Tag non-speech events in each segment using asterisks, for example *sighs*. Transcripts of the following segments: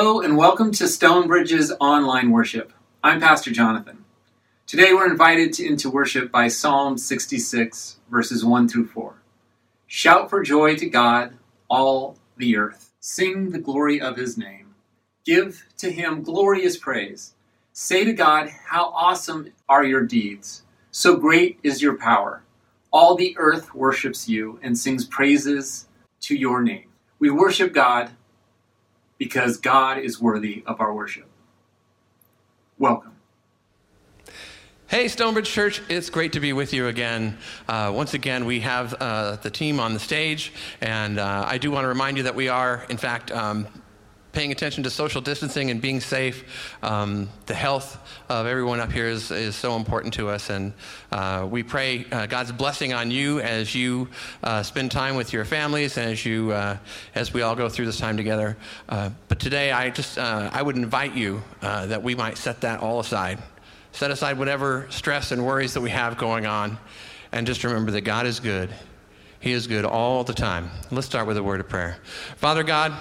Hello and welcome to Stonebridge's online worship. I'm Pastor Jonathan. Today we're invited to, into worship by Psalm 66, verses 1 through 4. Shout for joy to God, all the earth. Sing the glory of his name. Give to him glorious praise. Say to God, How awesome are your deeds! So great is your power. All the earth worships you and sings praises to your name. We worship God because God is worthy of our worship. Welcome. Hey, Stonebridge Church, it's great to be with you again. Uh, once again, we have uh, the team on the stage, and uh, I do want to remind you that we are, in fact, um, paying attention to social distancing and being safe. Um, the health of everyone up here is, is so important to us, and uh, we pray uh, God's blessing on you as you uh, spend time with your families and as you uh, as we all go through this time together. Uh, but today, I just uh, I would invite you that we might set that all aside, set aside whatever stress and worries that we have going on, and just remember that God is good. He is good all the time. Let's start with a word of prayer. Father God.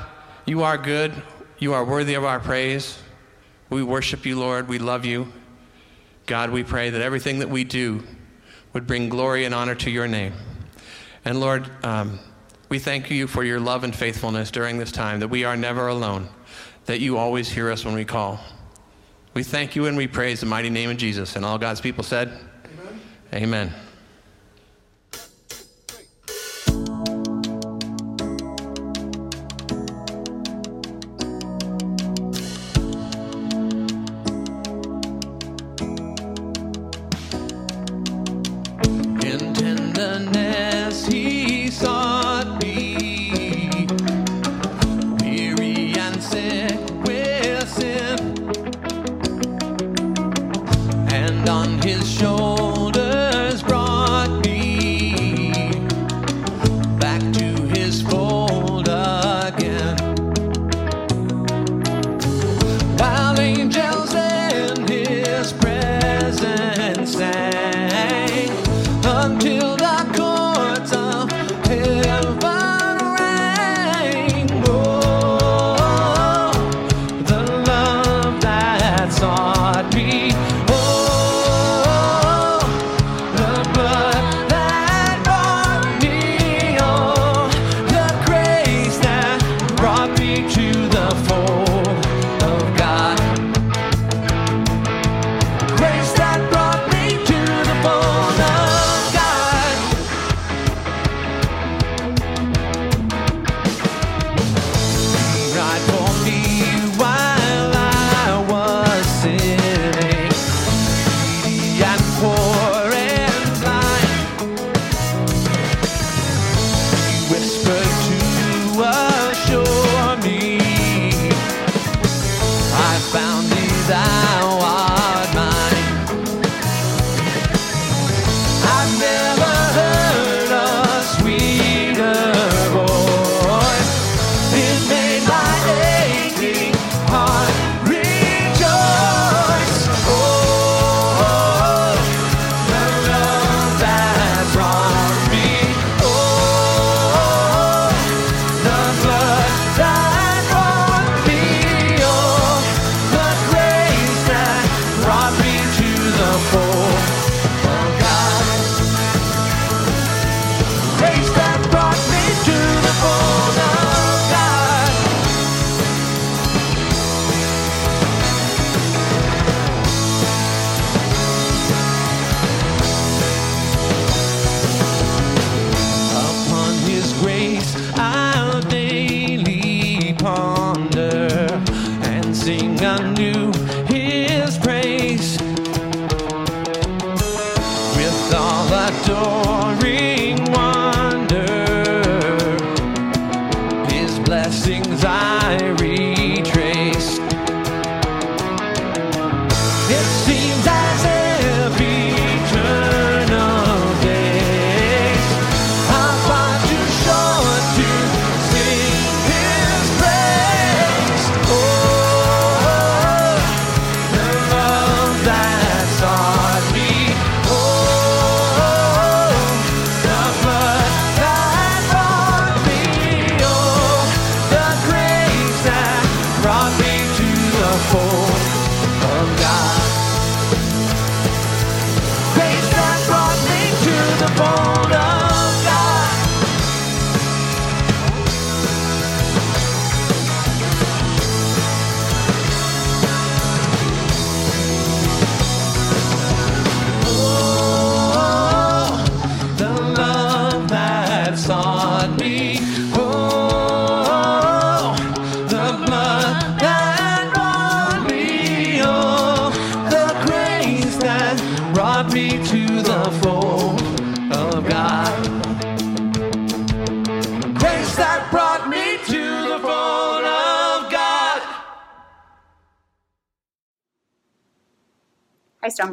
You are good. You are worthy of our praise. We worship you, Lord. We love you. God, we pray that everything that we do would bring glory and honor to your name. And Lord, um, we thank you for your love and faithfulness during this time, that we are never alone, that you always hear us when we call. We thank you and we praise the mighty name of Jesus. And all God's people said, Amen. Amen.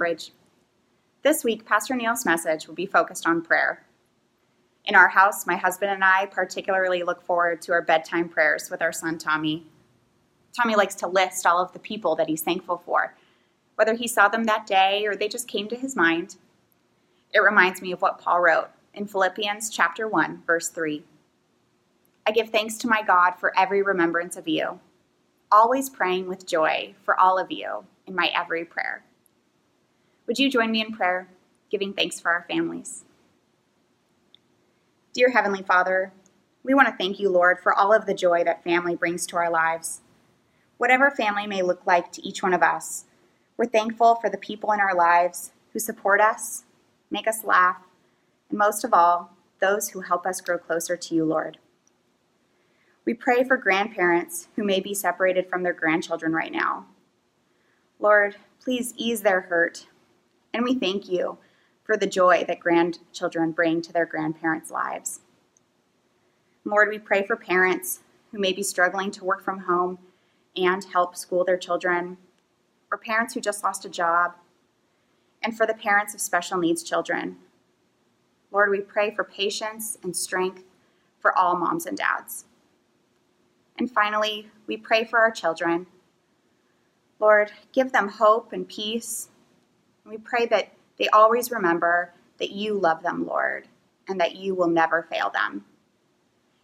Stonebridge. This week, Pastor Neil's message will be focused on prayer. In our house, my husband and I particularly look forward to our bedtime prayers with our son Tommy. Tommy likes to list all of the people that he's thankful for, whether he saw them that day or they just came to his mind. It reminds me of what Paul wrote in Philippians chapter 1, verse 3. I give thanks to my God for every remembrance of you, always praying with joy for all of you in my every prayer. Would you join me in prayer, giving thanks for our families? Dear Heavenly Father, we want to thank you, Lord, for all of the joy that family brings to our lives. Whatever family may look like to each one of us, we're thankful for the people in our lives who support us, make us laugh, and most of all, those who help us grow closer to you, Lord. We pray for grandparents who may be separated from their grandchildren right now. Lord, please ease their hurt and we thank you for the joy that grandchildren bring to their grandparents' lives. Lord, we pray for parents who may be struggling to work from home and help school their children, or parents who just lost a job, and for the parents of special needs children. Lord, we pray for patience and strength for all moms and dads. And finally, we pray for our children. Lord, give them hope and peace we pray that they always remember that you love them, Lord, and that you will never fail them.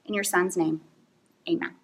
In your Son's name, amen.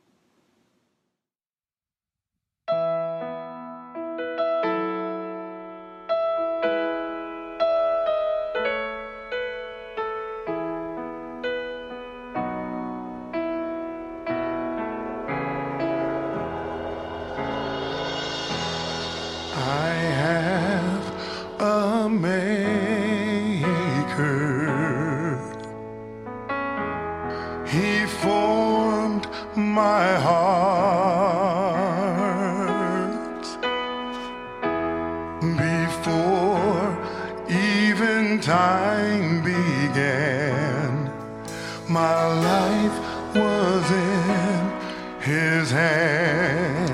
when time began. My life was in his hand.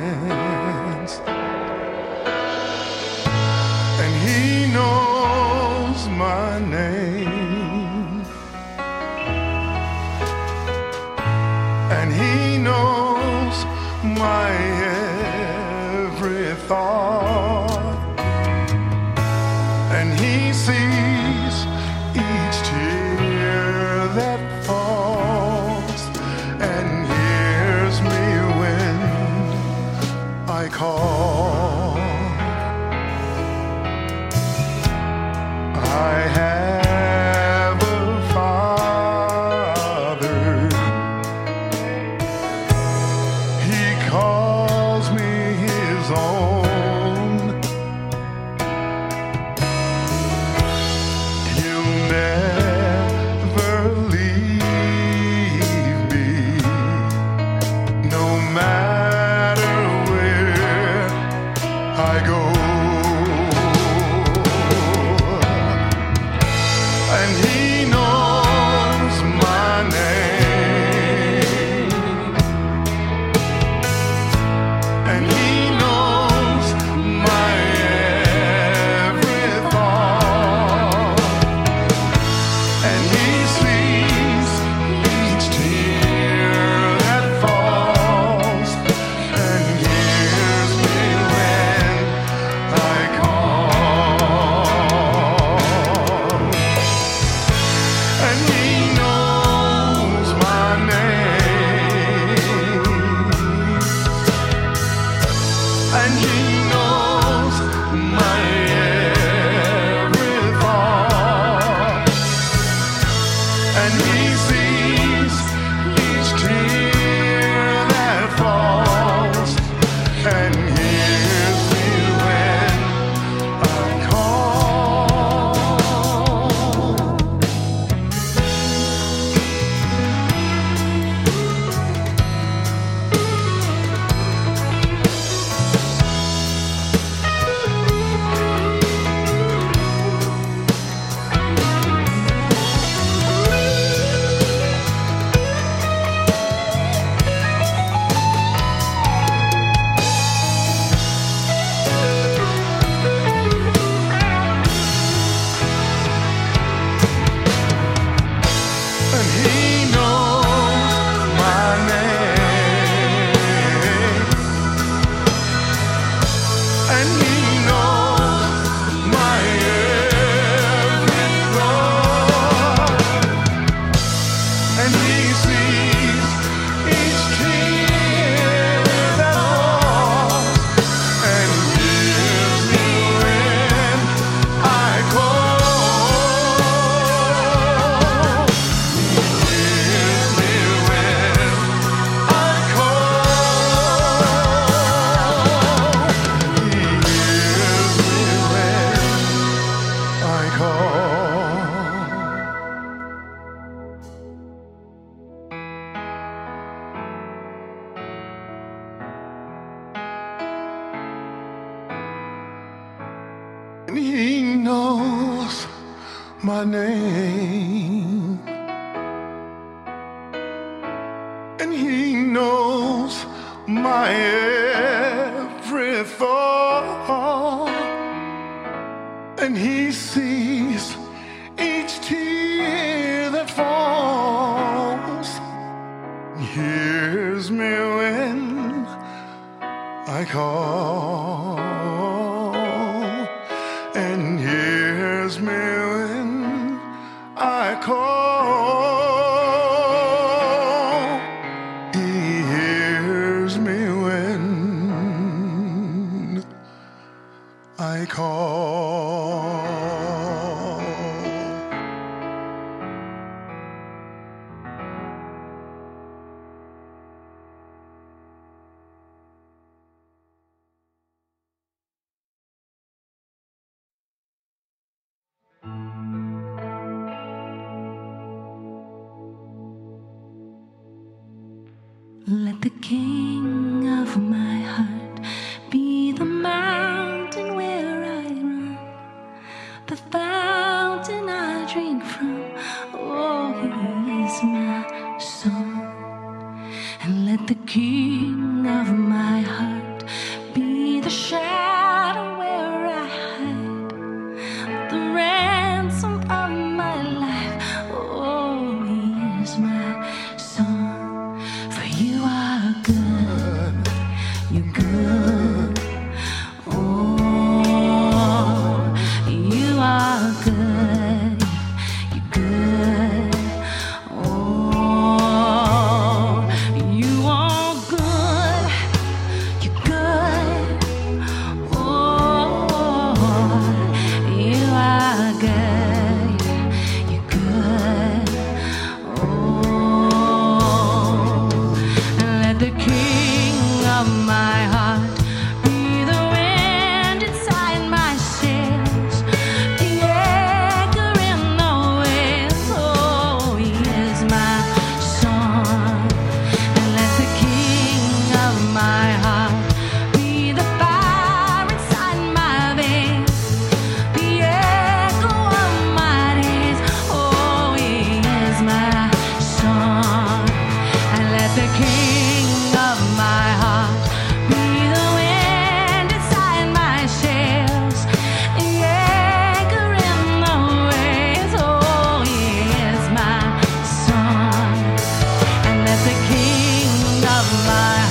My heart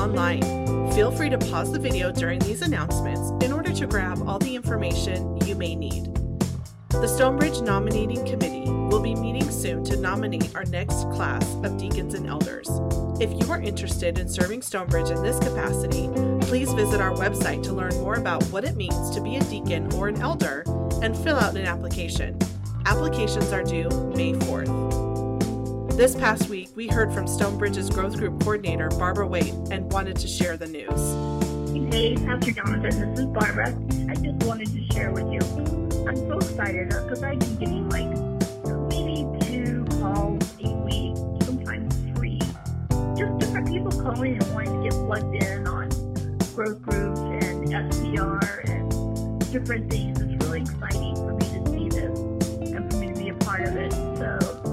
Online. Feel free to pause the video during these announcements in order to grab all the information you may need. The Stonebridge Nominating Committee will be meeting soon to nominate our next class of deacons and elders. If you are interested in serving Stonebridge in this capacity, please visit our website to learn more about what it means to be a deacon or an elder and fill out an application. Applications are due May 4th. This past week, we heard from Stonebridge's Growth Group Coordinator, Barbara Waite, and wanted to share the news. Hey, Pastor Jonathan, this is Barbara. I just wanted to share with you. I'm so excited uh, because I've been getting like maybe two calls a week, sometimes three. Just different people calling and wanting to get plugged in on growth groups and SBR and different things. It's really exciting for me to see this and for me to be a part of it. So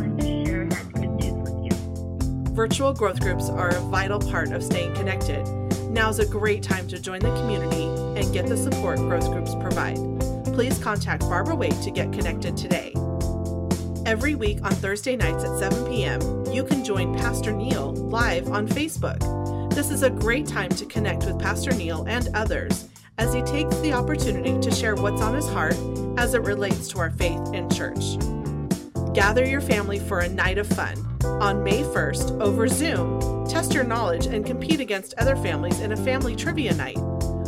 wanted to share good news with you. Virtual growth groups are a vital part of staying connected. Now's a great time to join the community and get the support growth groups provide. Please contact Barbara Waite to get connected today. Every week on Thursday nights at 7 p.m., you can join Pastor Neil live on Facebook. This is a great time to connect with Pastor Neil and others as he takes the opportunity to share what's on his heart as it relates to our faith and church. Gather your family for a night of fun. On May 1st, over Zoom, test your knowledge and compete against other families in a family trivia night.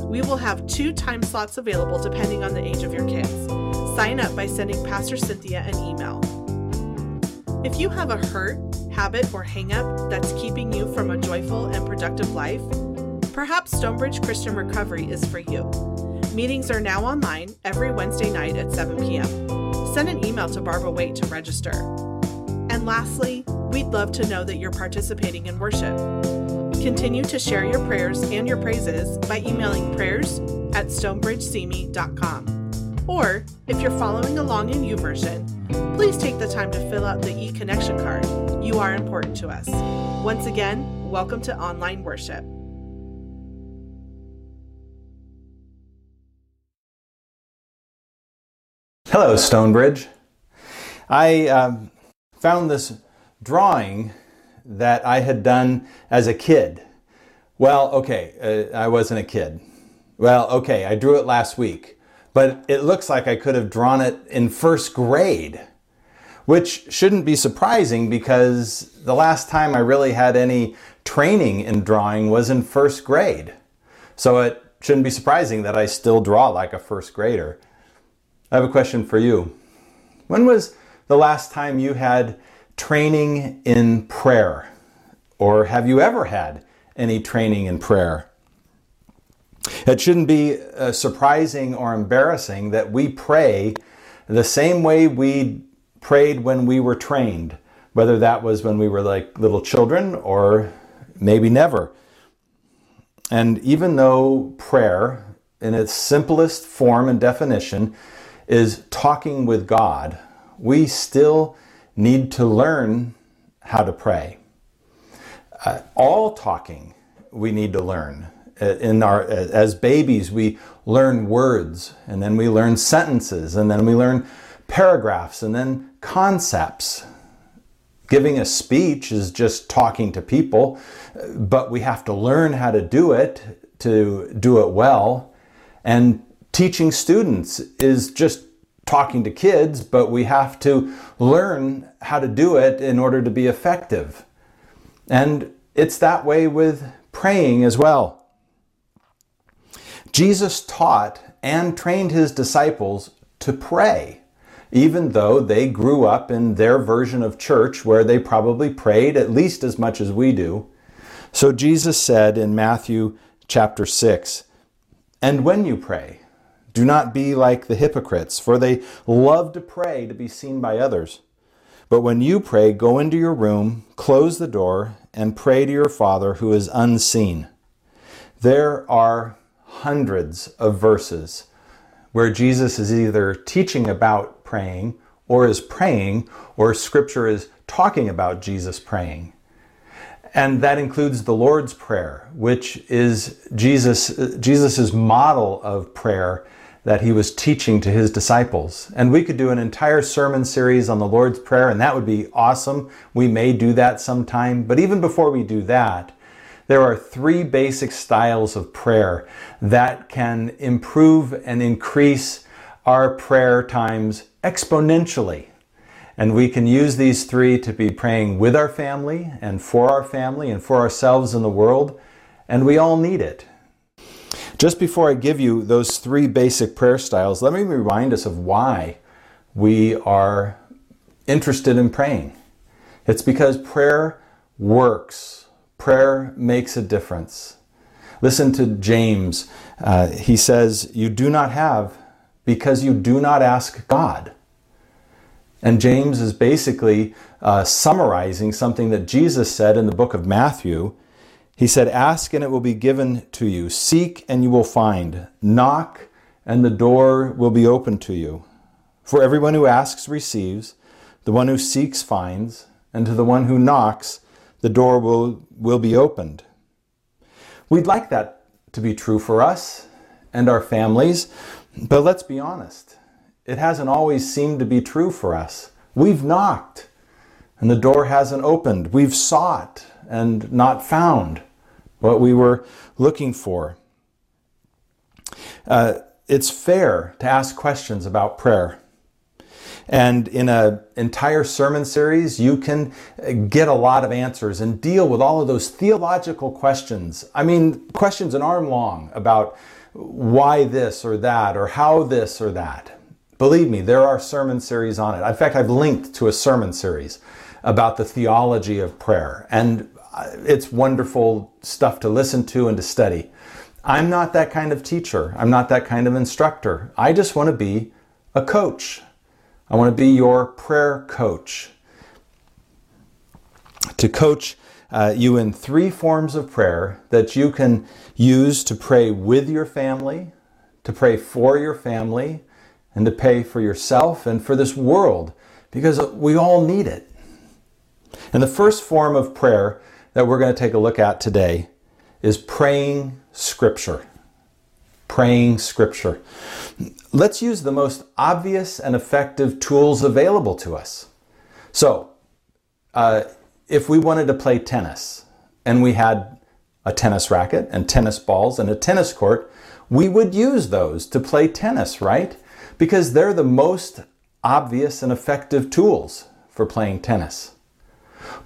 We will have two time slots available depending on the age of your kids. Sign up by sending Pastor Cynthia an email. If you have a hurt, habit, or hangup that's keeping you from a joyful and productive life, perhaps Stonebridge Christian Recovery is for you. Meetings are now online every Wednesday night at 7 p.m. Send an email to Barbara Waite to register. And lastly, we'd love to know that you're participating in worship. Continue to share your prayers and your praises by emailing prayers at stonebridgesemi.com. Or, if you're following along in YouVersion, please take the time to fill out the e-connection card. You are important to us. Once again, welcome to online worship. Hello, Stonebridge. I um, found this drawing that I had done as a kid. Well, okay, uh, I wasn't a kid. Well, okay, I drew it last week, but it looks like I could have drawn it in first grade, which shouldn't be surprising because the last time I really had any training in drawing was in first grade. So it shouldn't be surprising that I still draw like a first grader. I have a question for you. When was the last time you had training in prayer? Or have you ever had any training in prayer? It shouldn't be uh, surprising or embarrassing that we pray the same way we prayed when we were trained, whether that was when we were like little children or maybe never. And even though prayer, in its simplest form and definition, is talking with God, we still need to learn how to pray. Uh, all talking we need to learn. Uh, In our uh, as babies, we learn words, and then we learn sentences, and then we learn paragraphs, and then concepts. Giving a speech is just talking to people, but we have to learn how to do it to do it well. And teaching students is just talking to kids, but we have to learn how to do it in order to be effective. And it's that way with praying as well. Jesus taught and trained his disciples to pray, even though they grew up in their version of church where they probably prayed at least as much as we do. So Jesus said in Matthew chapter 6, And when you pray, do not be like the hypocrites, for they love to pray to be seen by others. But when you pray, go into your room, close the door, and pray to your Father who is unseen. There are hundreds of verses where Jesus is either teaching about praying, or is praying, or Scripture is talking about Jesus praying. And that includes the Lord's Prayer, which is Jesus' uh, Jesus's model of prayer that he was teaching to his disciples. And we could do an entire sermon series on the Lord's Prayer, and that would be awesome. We may do that sometime. But even before we do that, there are three basic styles of prayer that can improve and increase our prayer times exponentially. And we can use these three to be praying with our family and for our family and for ourselves in the world. And we all need it. Just before I give you those three basic prayer styles, let me remind us of why we are interested in praying. It's because prayer works, prayer makes a difference. Listen to James. Uh, he says, You do not have because you do not ask God. And James is basically uh, summarizing something that Jesus said in the book of Matthew. He said, Ask and it will be given to you. Seek and you will find. Knock and the door will be opened to you. For everyone who asks receives, the one who seeks finds, and to the one who knocks, the door will, will be opened. We'd like that to be true for us and our families, but let's be honest. It hasn't always seemed to be true for us. We've knocked and the door hasn't opened. We've sought and not found what we were looking for. Uh, it's fair to ask questions about prayer. And in an entire sermon series, you can get a lot of answers and deal with all of those theological questions. I mean, questions an arm long about why this or that, or how this or that. Believe me, there are sermon series on it. In fact, I've linked to a sermon series about the theology of prayer, and it's wonderful stuff to listen to and to study. I'm not that kind of teacher, I'm not that kind of instructor. I just want to be a coach. I want to be your prayer coach. To coach uh, you in three forms of prayer that you can use to pray with your family, to pray for your family, and to pray for yourself and for this world because we all need it. And the first form of prayer that we're going to take a look at today is praying scripture. Praying scripture. Let's use the most obvious and effective tools available to us. So, uh, if we wanted to play tennis and we had a tennis racket and tennis balls and a tennis court, we would use those to play tennis, right? Because they're the most obvious and effective tools for playing tennis.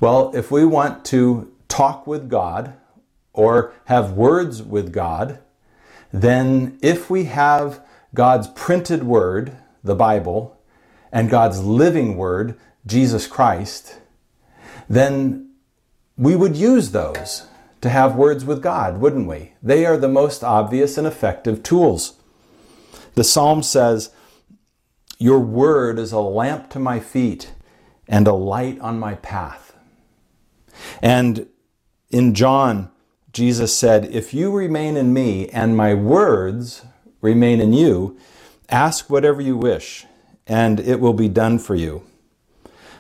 Well, if we want to talk with God or have words with God, then if we have God's printed word, the Bible, and God's living word, Jesus Christ, then we would use those to have words with God, wouldn't we? They are the most obvious and effective tools. The psalm says, Your word is a lamp to my feet and a light on my path. And in John, Jesus said, If you remain in me and my words remain in you, ask whatever you wish, and it will be done for you.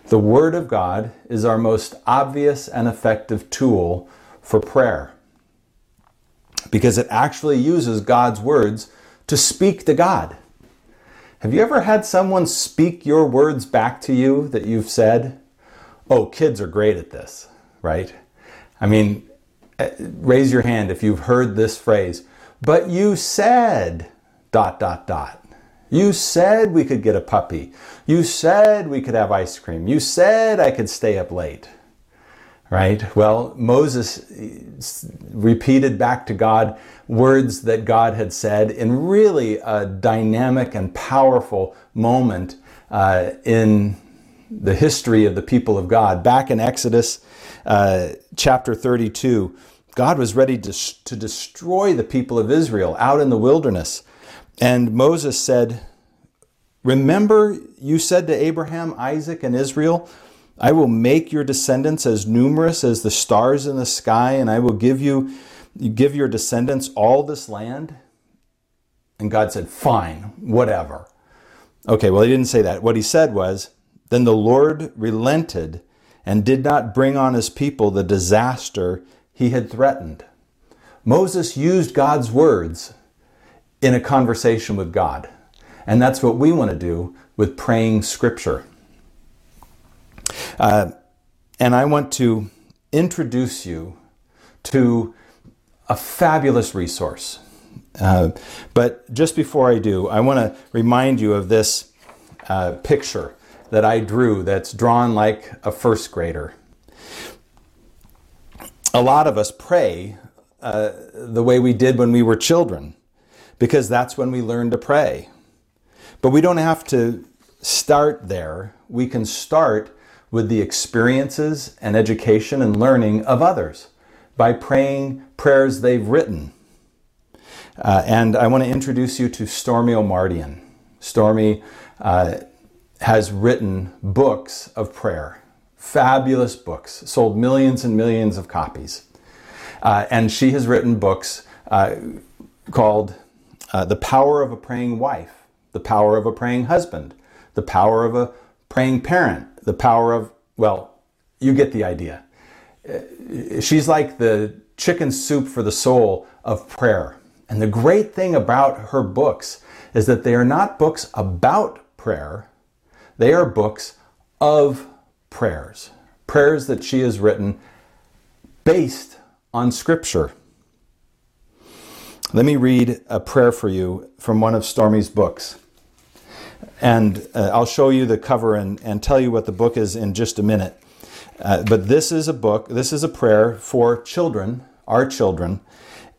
The Word of God is our most obvious and effective tool for prayer because it actually uses God's words to speak to God. Have you ever had someone speak your words back to you that you've said? Oh, kids are great at this, right? I mean, eh, raise your hand if you've heard this phrase. But you said, dot, dot, dot. You said we could get a puppy. You said we could have ice cream. You said I could stay up late. Right? Well, Moses eh, repeated back to God words that God had said in really a dynamic and powerful moment uh, in the history of the people of God. Back in Exodus uh, chapter 32, God was ready to, to destroy the people of Israel out in the wilderness. And Moses said, Remember, you said to Abraham, Isaac, and Israel, I will make your descendants as numerous as the stars in the sky, and I will give you give your descendants all this land. And God said, Fine, whatever. Okay, well, he didn't say that. What he said was, Then the Lord relented and did not bring on his people the disaster he had threatened. Moses used God's words in a conversation with God. And that's what we want to do with praying scripture. Uh, and I want to introduce you to a fabulous resource. Uh, but just before I do, I want to remind you of this uh, picture that I drew that's drawn like a first grader. A lot of us pray uh, the way we did when we were children because that's when we learned to pray. But we don't have to start there. We can start with the experiences and education and learning of others by praying prayers they've written. Uh, and I want to introduce you to Stormie Omartian. Stormie uh, has written books of prayer, fabulous books, sold millions and millions of copies. Uh, and she has written books uh, called uh, The Power of a Praying Wife, The Power of a Praying Husband, The Power of a Praying Parent, The Power of, well, you get the idea. Uh, she's like the chicken soup for the soul of prayer. And the great thing about her books is that they are not books about prayer, they are books of prayers, prayers that she has written based on Scripture. Let me read a prayer for you from one of Stormie's books. And uh, I'll show you the cover and, and tell you what the book is in just a minute. Uh, but this is a book, this is a prayer for children, our children.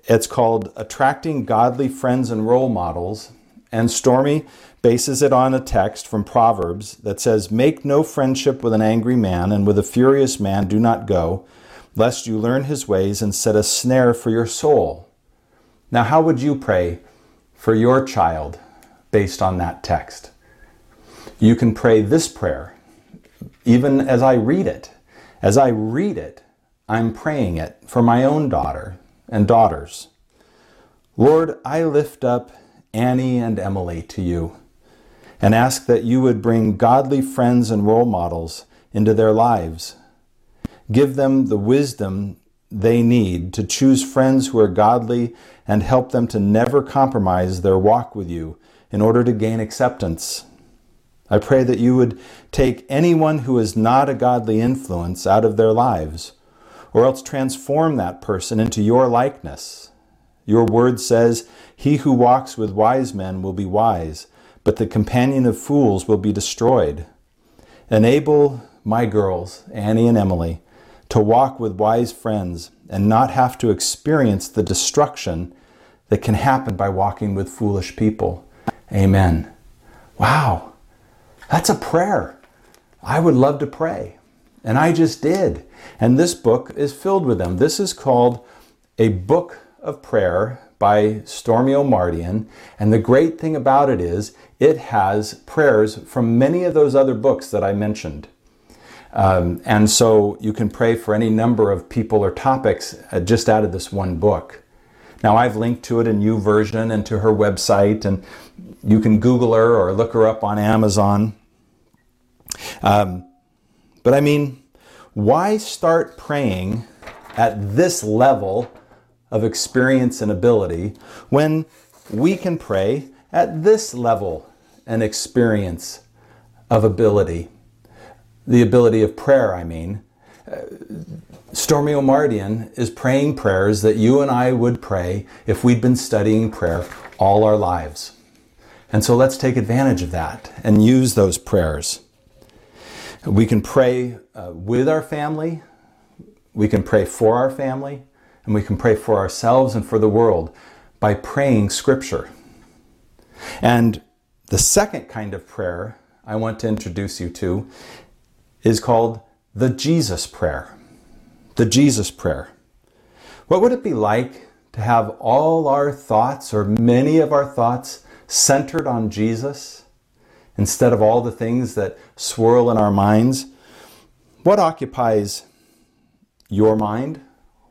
It's called Attracting Godly Friends and Role Models. And Stormie bases it on a text from Proverbs that says, Make no friendship with an angry man, and with a furious man do not go, lest you learn his ways and set a snare for your soul. Now, how would you pray for your child based on that text? You can pray this prayer, even as I read it. As I read it, I'm praying it for my own daughter and daughters. Lord, I lift up Annie and Emily to you and ask that you would bring godly friends and role models into their lives. Give them the wisdom they need to choose friends who are godly and help them to never compromise their walk with you in order to gain acceptance. I pray that you would take anyone who is not a godly influence out of their lives, or else transform that person into your likeness. Your word says, He who walks with wise men will be wise, but the companion of fools will be destroyed. Enable my girls, Annie and Emily, to walk with wise friends and not have to experience the destruction that can happen by walking with foolish people. Amen. Wow, that's a prayer. I would love to pray. And I just did. And this book is filled with them. This is called A Book of Prayer by Stormie Omartian. And the great thing about it is it has prayers from many of those other books that I mentioned. Um, and so you can pray for any number of people or topics uh, just out of this one book. Now, I've linked to it in YouVersion and to her website, and you can Google her or look her up on Amazon. Um, but I mean, why start praying at this level of experience and ability when we can pray at this level an experience of ability? The ability of prayer, I mean. Uh, Stormie Omartian is praying prayers that you and I would pray if we'd been studying prayer all our lives. And so let's take advantage of that and use those prayers. We can pray uh, with our family, we can pray for our family, and we can pray for ourselves and for the world by praying Scripture. And the second kind of prayer I want to introduce you to is called the Jesus Prayer. The Jesus Prayer. What would it be like to have all our thoughts, or many of our thoughts, centered on Jesus instead of all the things that swirl in our minds? What occupies your mind?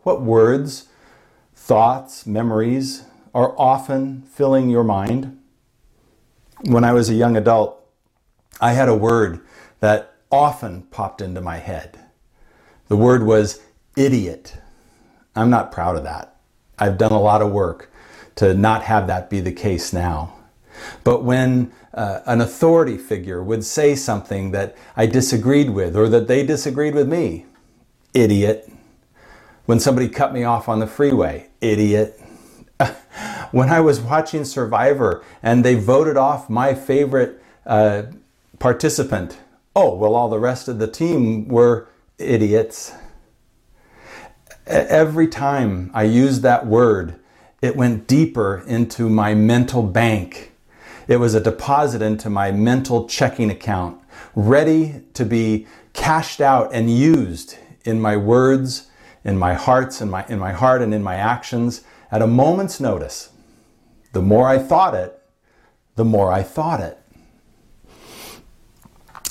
What words, thoughts, memories are often filling your mind? When I was a young adult, I had a word that often popped into my head. The word was idiot. I'm not proud of that. I've done a lot of work to not have that be the case now. But when uh, an authority figure would say something that I disagreed with or that they disagreed with me, idiot. When somebody cut me off on the freeway, idiot. *laughs* when I was watching Survivor and they voted off my favorite uh, participant, oh, well, all the rest of the team were idiots. Every time I used that word, it went deeper into my mental bank. It was a deposit into my mental checking account, ready to be cashed out and used in my words, in my hearts, in my, in my heart, and in my actions at a moment's notice. The more I thought it, the more I thought it.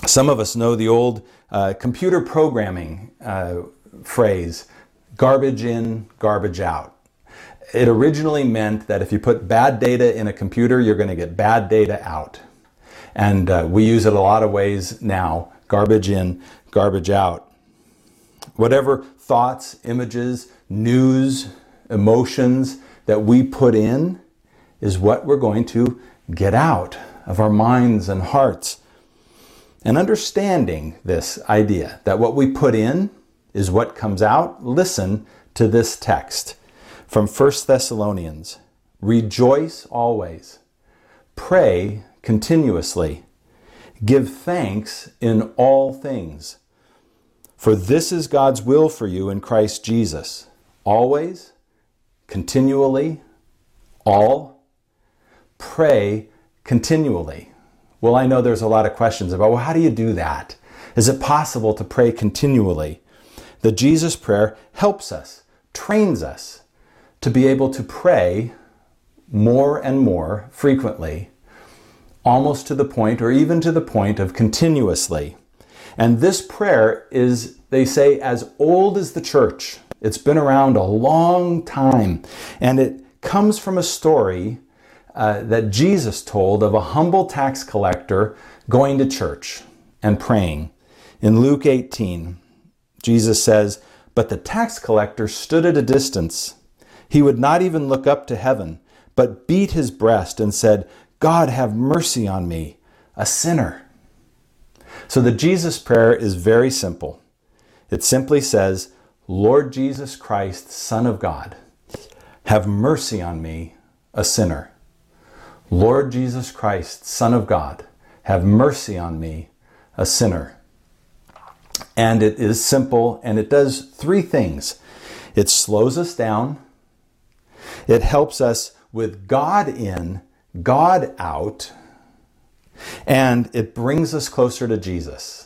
Some of us know the old uh, computer programming uh, phrase garbage in, garbage out. It originally meant that if you put bad data in a computer, you're going to get bad data out. And uh, we use it a lot of ways now garbage in, garbage out. Whatever thoughts, images, news, emotions that we put in is what we're going to get out of our minds and hearts. And understanding this idea that what we put in is what comes out, listen to this text from 1 Thessalonians Rejoice always, pray continuously, give thanks in all things. For this is God's will for you in Christ Jesus. Always, continually, all, pray continually. Well, I know there's a lot of questions about, well, how do you do that? Is it possible to pray continually? The Jesus prayer helps us, trains us to be able to pray more and more frequently, almost to the point, or even to the point of continuously. And this prayer is, they say, as old as the church. It's been around a long time. And it comes from a story uh, that Jesus told of a humble tax collector going to church and praying. In Luke 18, Jesus says, But the tax collector stood at a distance. He would not even look up to heaven, but beat his breast and said, God, have mercy on me, a sinner. So the Jesus prayer is very simple. It simply says, Lord Jesus Christ, Son of God, have mercy on me, a sinner. Lord Jesus Christ, Son of God, have mercy on me, a sinner. And it is simple and it does three things it slows us down, it helps us with God in, God out, and it brings us closer to Jesus.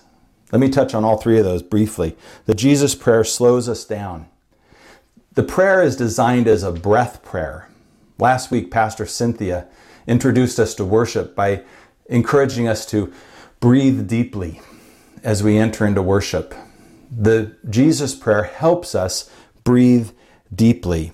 Let me touch on all three of those briefly. The Jesus prayer slows us down. The prayer is designed as a breath prayer. Last week, Pastor Cynthia introduced us to worship by encouraging us to breathe deeply as we enter into worship. The Jesus prayer helps us breathe deeply.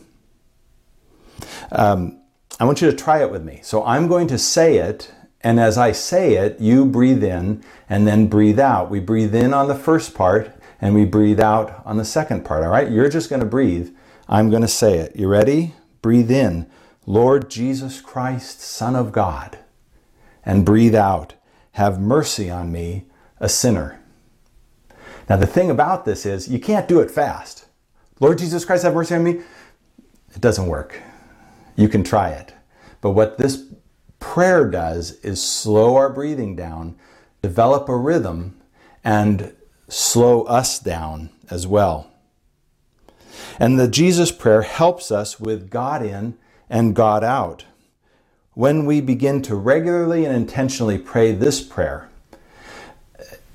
Um, I want you to try it with me. So I'm going to say it, and as I say it, you breathe in and then breathe out. We breathe in on the first part and we breathe out on the second part, all right? You're just going to breathe. I'm going to say it. You ready? Breathe in. Lord Jesus Christ, Son of God, and breathe out, have mercy on me, a sinner. Now, the thing about this is you can't do it fast. Lord Jesus Christ, have mercy on me. It doesn't work. You can try it. But what this prayer does is slow our breathing down, develop a rhythm, and slow us down as well. And the Jesus prayer helps us with God in and God out. When we begin to regularly and intentionally pray this prayer,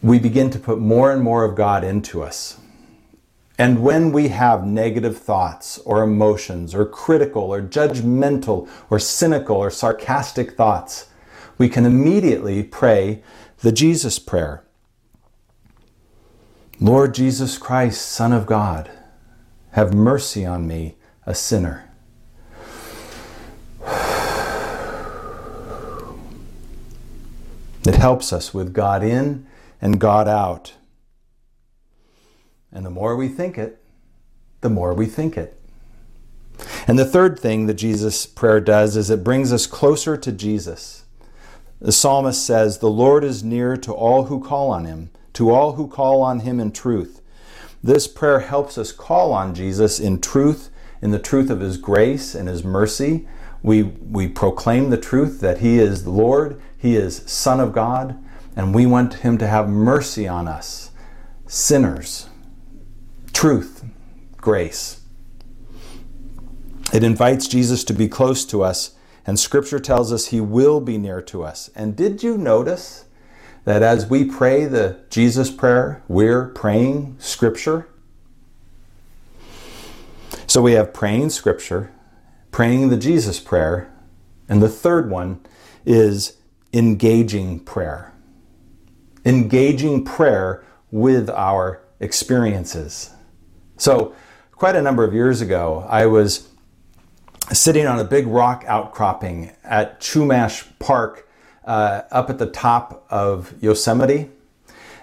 we begin to put more and more of God into us. And when we have negative thoughts or emotions or critical or judgmental or cynical or sarcastic thoughts, we can immediately pray the Jesus prayer Lord Jesus Christ, Son of God, have mercy on me, a sinner. *sighs* It helps us with God in and God out. And the more we think it, the more we think it. And the third thing that Jesus' prayer does is it brings us closer to Jesus. The psalmist says, The Lord is near to all who call on him, to all who call on him in truth. This prayer helps us call on Jesus in truth, in the truth of his grace and his mercy. We, we proclaim the truth that he is the Lord, he is Son of God, and we want him to have mercy on us, sinners. Truth, grace. It invites Jesus to be close to us, and Scripture tells us He will be near to us. And did you notice that as we pray the Jesus prayer, we're praying Scripture? So we have praying Scripture, praying the Jesus prayer, and the third one is engaging prayer. Engaging prayer with our experiences. So, quite a number of years ago, I was sitting on a big rock outcropping at Chumash Park uh, up at the top of Yosemite.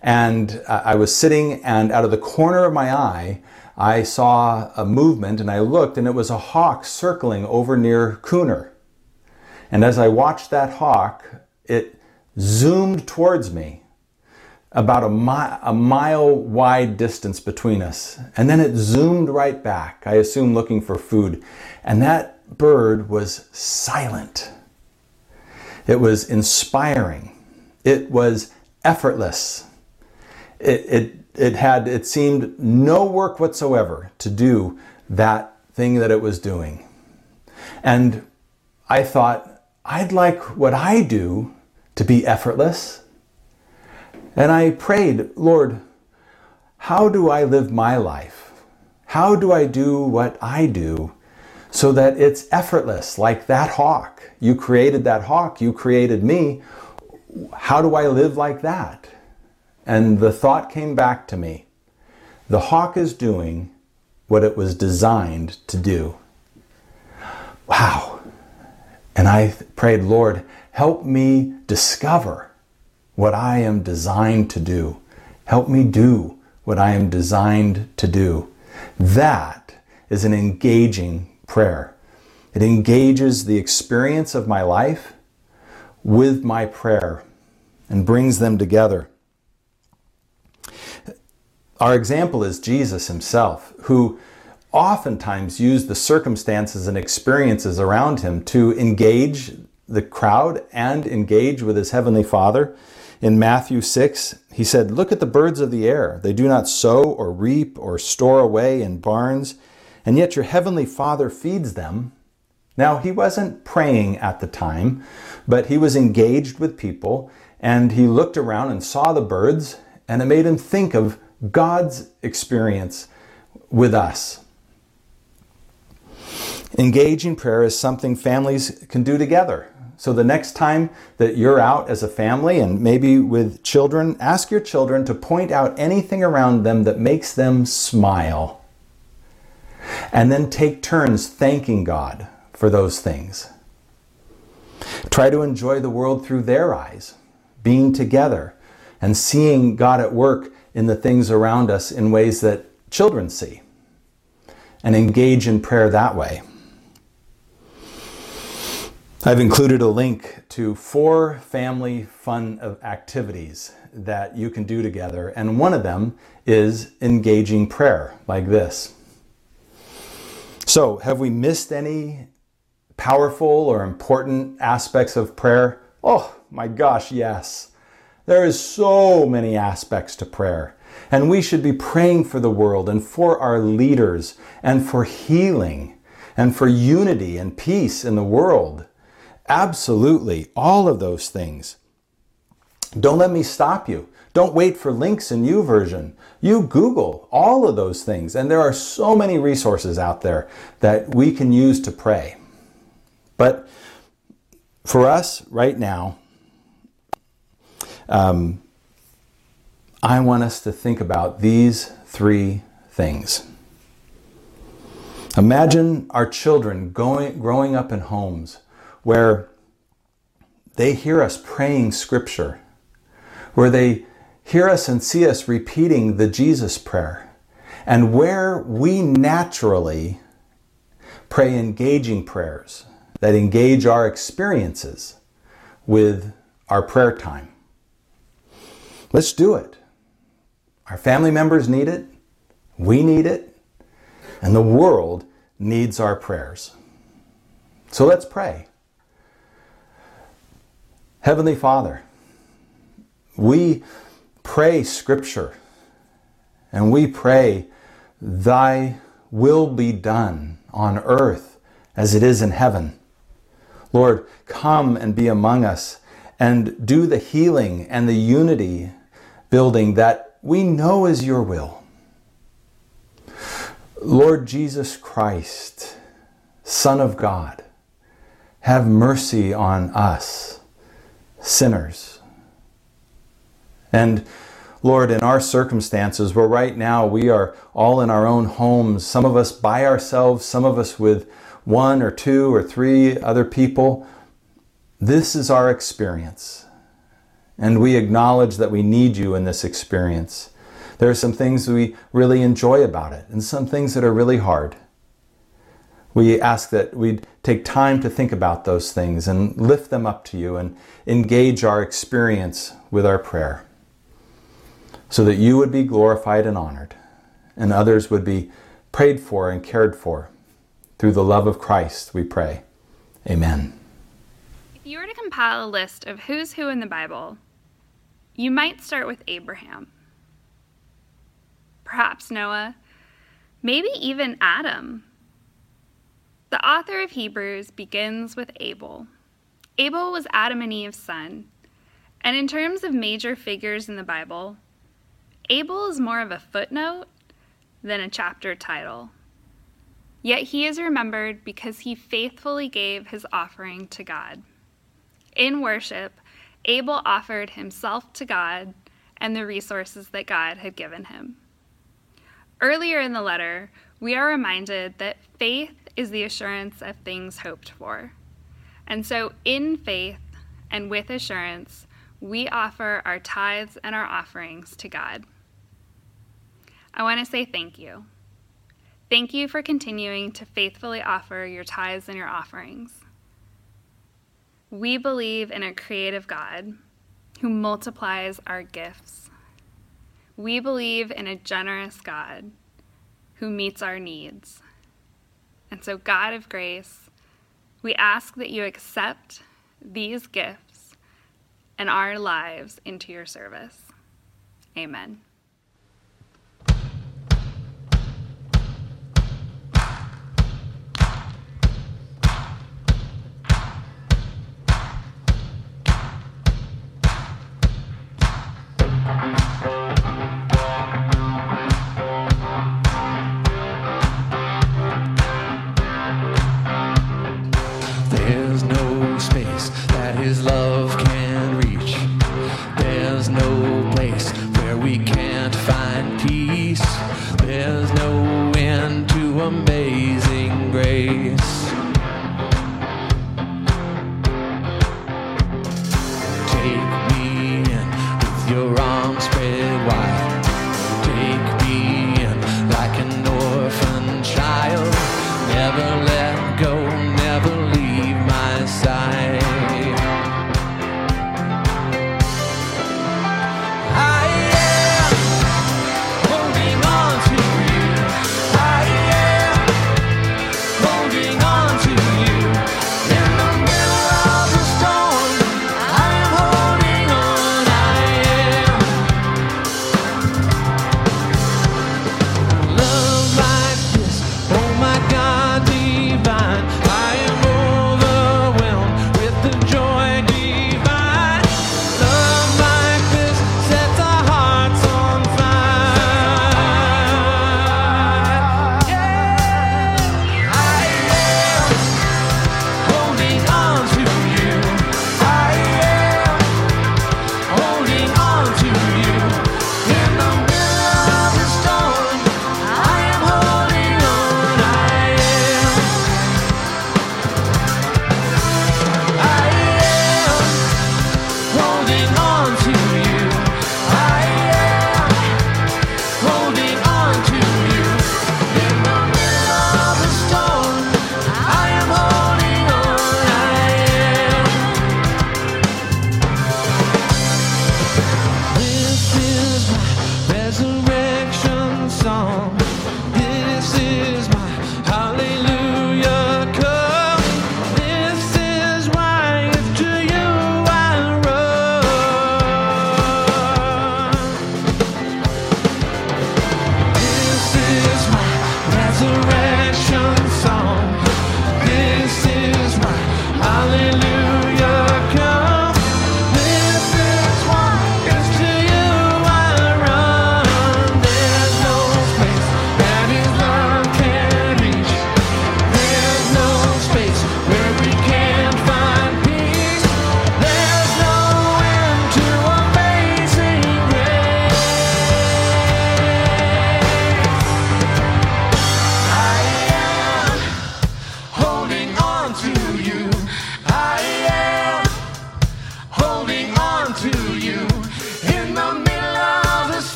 And uh, I was sitting, and out of the corner of my eye, I saw a movement, and I looked, and it was a hawk circling over near Cooner. And as I watched that hawk, it zoomed towards me about a, mi- a mile wide distance between us. And then it zoomed right back, I assume looking for food. And that bird was silent. It was inspiring. It was effortless. It, it, it had, it seemed no work whatsoever to do that thing that it was doing. And I thought, I'd like what I do to be effortless. And I prayed, Lord, how do I live my life? How do I do what I do so that it's effortless, like that hawk? You created that hawk, you created me. How do I live like that? And the thought came back to me the hawk is doing what it was designed to do. Wow. And I prayed, Lord, help me discover what I am designed to do. Help me do what I am designed to do. That is an engaging prayer. It engages the experience of my life with my prayer and brings them together. Our example is Jesus himself, who oftentimes used the circumstances and experiences around him to engage the crowd and engage with his heavenly Father. In Matthew 6, he said, Look at the birds of the air. They do not sow or reap or store away in barns, and yet your heavenly Father feeds them. Now, he wasn't praying at the time, but he was engaged with people, and he looked around and saw the birds, and it made him think of God's experience with us. Engaging prayer is something families can do together. So the next time that you're out as a family and maybe with children, ask your children to point out anything around them that makes them smile. And then take turns thanking God for those things. Try to enjoy the world through their eyes, being together and seeing God at work in the things around us in ways that children see, and engage in prayer that way. I've included a link to four family fun activities that you can do together, and one of them is engaging prayer like this. So, have we missed any powerful or important aspects of prayer? Oh my gosh, yes. There is so many aspects to prayer. And we should be praying for the world and for our leaders and for healing and for unity and peace in the world. Absolutely, all of those things. Don't let me stop you. Don't wait for links in YouVersion. You Google all of those things, and there are so many resources out there that we can use to pray. But for us right now, um, I want us to think about these three things. Imagine our children going, growing up in homes where they hear us praying scripture, where they hear us and see us repeating the Jesus prayer, and where we naturally pray engaging prayers that engage our experiences with our prayer time. Let's do it. Our family members need it, we need it, and the world needs our prayers. So let's pray. Heavenly Father, we pray Scripture and we pray, Thy will be done on earth as it is in heaven. Lord, come and be among us and do the healing and the unity building that we know is your will. Lord Jesus Christ, Son of God, have mercy on us, sinners. And Lord, in our circumstances, where right now we are all in our own homes, some of us by ourselves, some of us with one or two or three other people, this is our experience. And we acknowledge that we need you in this experience. There are some things we really enjoy about it, and some things that are really hard. We ask that we'd take time to think about those things and lift them up to you and engage our experience with our prayer so that you would be glorified and honored, and others would be prayed for and cared for. Through the love of Christ, we pray. Amen. If you were to compile a list of who's who in the Bible, you might start with Abraham, perhaps Noah, maybe even Adam. The author of Hebrews begins with Abel. Abel was Adam and Eve's son, and in terms of major figures in the Bible, Abel is more of a footnote than a chapter title. Yet he is remembered because he faithfully gave his offering to God. In worship, Abel offered himself to God and the resources that God had given him. Earlier in the letter, we are reminded that faith is the assurance of things hoped for. And so, in faith and with assurance, we offer our tithes and our offerings to God. I want to say thank you. Thank you for continuing to faithfully offer your tithes and your offerings. We believe in a creative God who multiplies our gifts. We believe in a generous God who meets our needs. And so, God of grace, we ask that you accept these gifts and our lives into your service. Amen. There's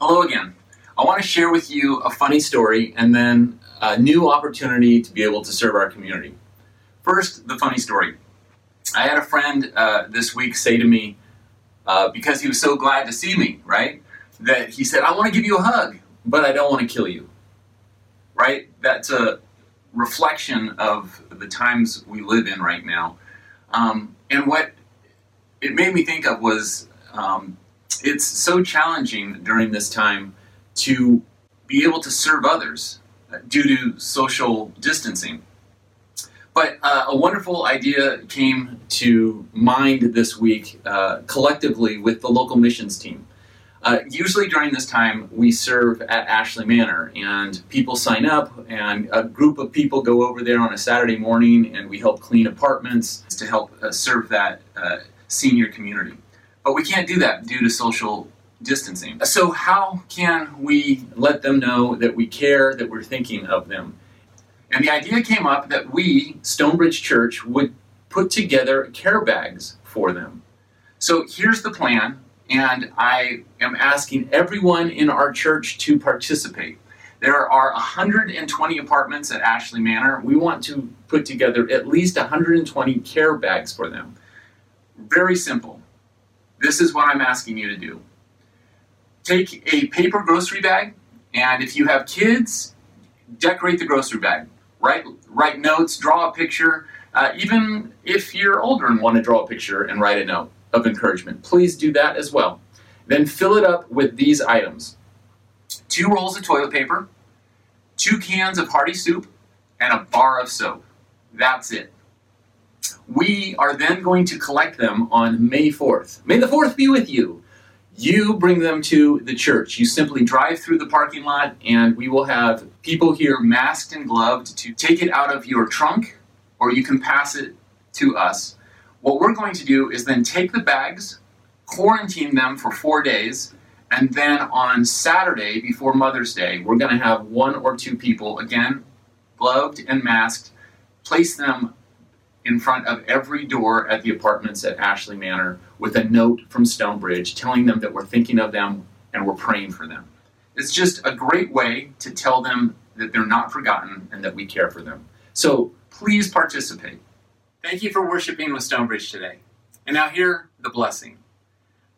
I want to share with you a funny story and then a new opportunity to be able to serve our community. First, the funny story. I had a friend uh, this week say to me, uh, because he was so glad to see me, right? That he said, I want to give you a hug, but I don't want to kill you. Right? That's a reflection of the times we live in right now. Um, and what it made me think of was um, it's so challenging during this time to be able to serve others uh, due to social distancing. But uh, a wonderful idea came to mind this week uh, collectively with the local missions team. Uh, usually during this time, we serve at Ashley Manor, and people sign up, and a group of people go over there on a Saturday morning, and we help clean apartments to help uh, serve that uh, senior community. But we can't do that due to social distancing. So, how can we let them know that we care, that we're thinking of them? And the idea came up that we, Stonebridge Church, would put together care bags for them. So here's the plan, and I am asking everyone in our church to participate. There are 120 apartments at Ashley Manor. We want to put together at least 120 care bags for them. Very simple. This is what I'm asking you to do. Take a paper grocery bag, and if you have kids, decorate the grocery bag. Write, write notes, draw a picture. Uh, even if you're older and want to draw a picture and write a note of encouragement, please do that as well. Then fill it up with these items two rolls of toilet paper, two cans of hearty soup, and a bar of soap. That's it. We are then going to collect them on May 4th. May the 4th be with you. You bring them to the church. You simply drive through the parking lot, and we will have people here masked and gloved to take it out of your trunk, or you can pass it to us. What we're going to do is then take the bags, quarantine them for four days, and then on Saturday before Mother's Day, we're going to have one or two people, again, gloved and masked, place them in front of every door at the apartments at Ashley Manor with a note from Stonebridge telling them that we're thinking of them and we're praying for them. It's just a great way to tell them that they're not forgotten and that we care for them. So please participate. Thank you for worshiping with Stonebridge today. And now, hear the blessing.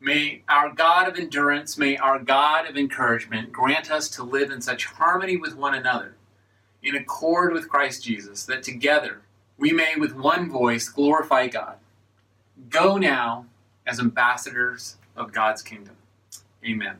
May our God of endurance, may our God of encouragement grant us to live in such harmony with one another, in accord with Christ Jesus, that together we may with one voice glorify God. Go now as ambassadors of God's kingdom. Amen.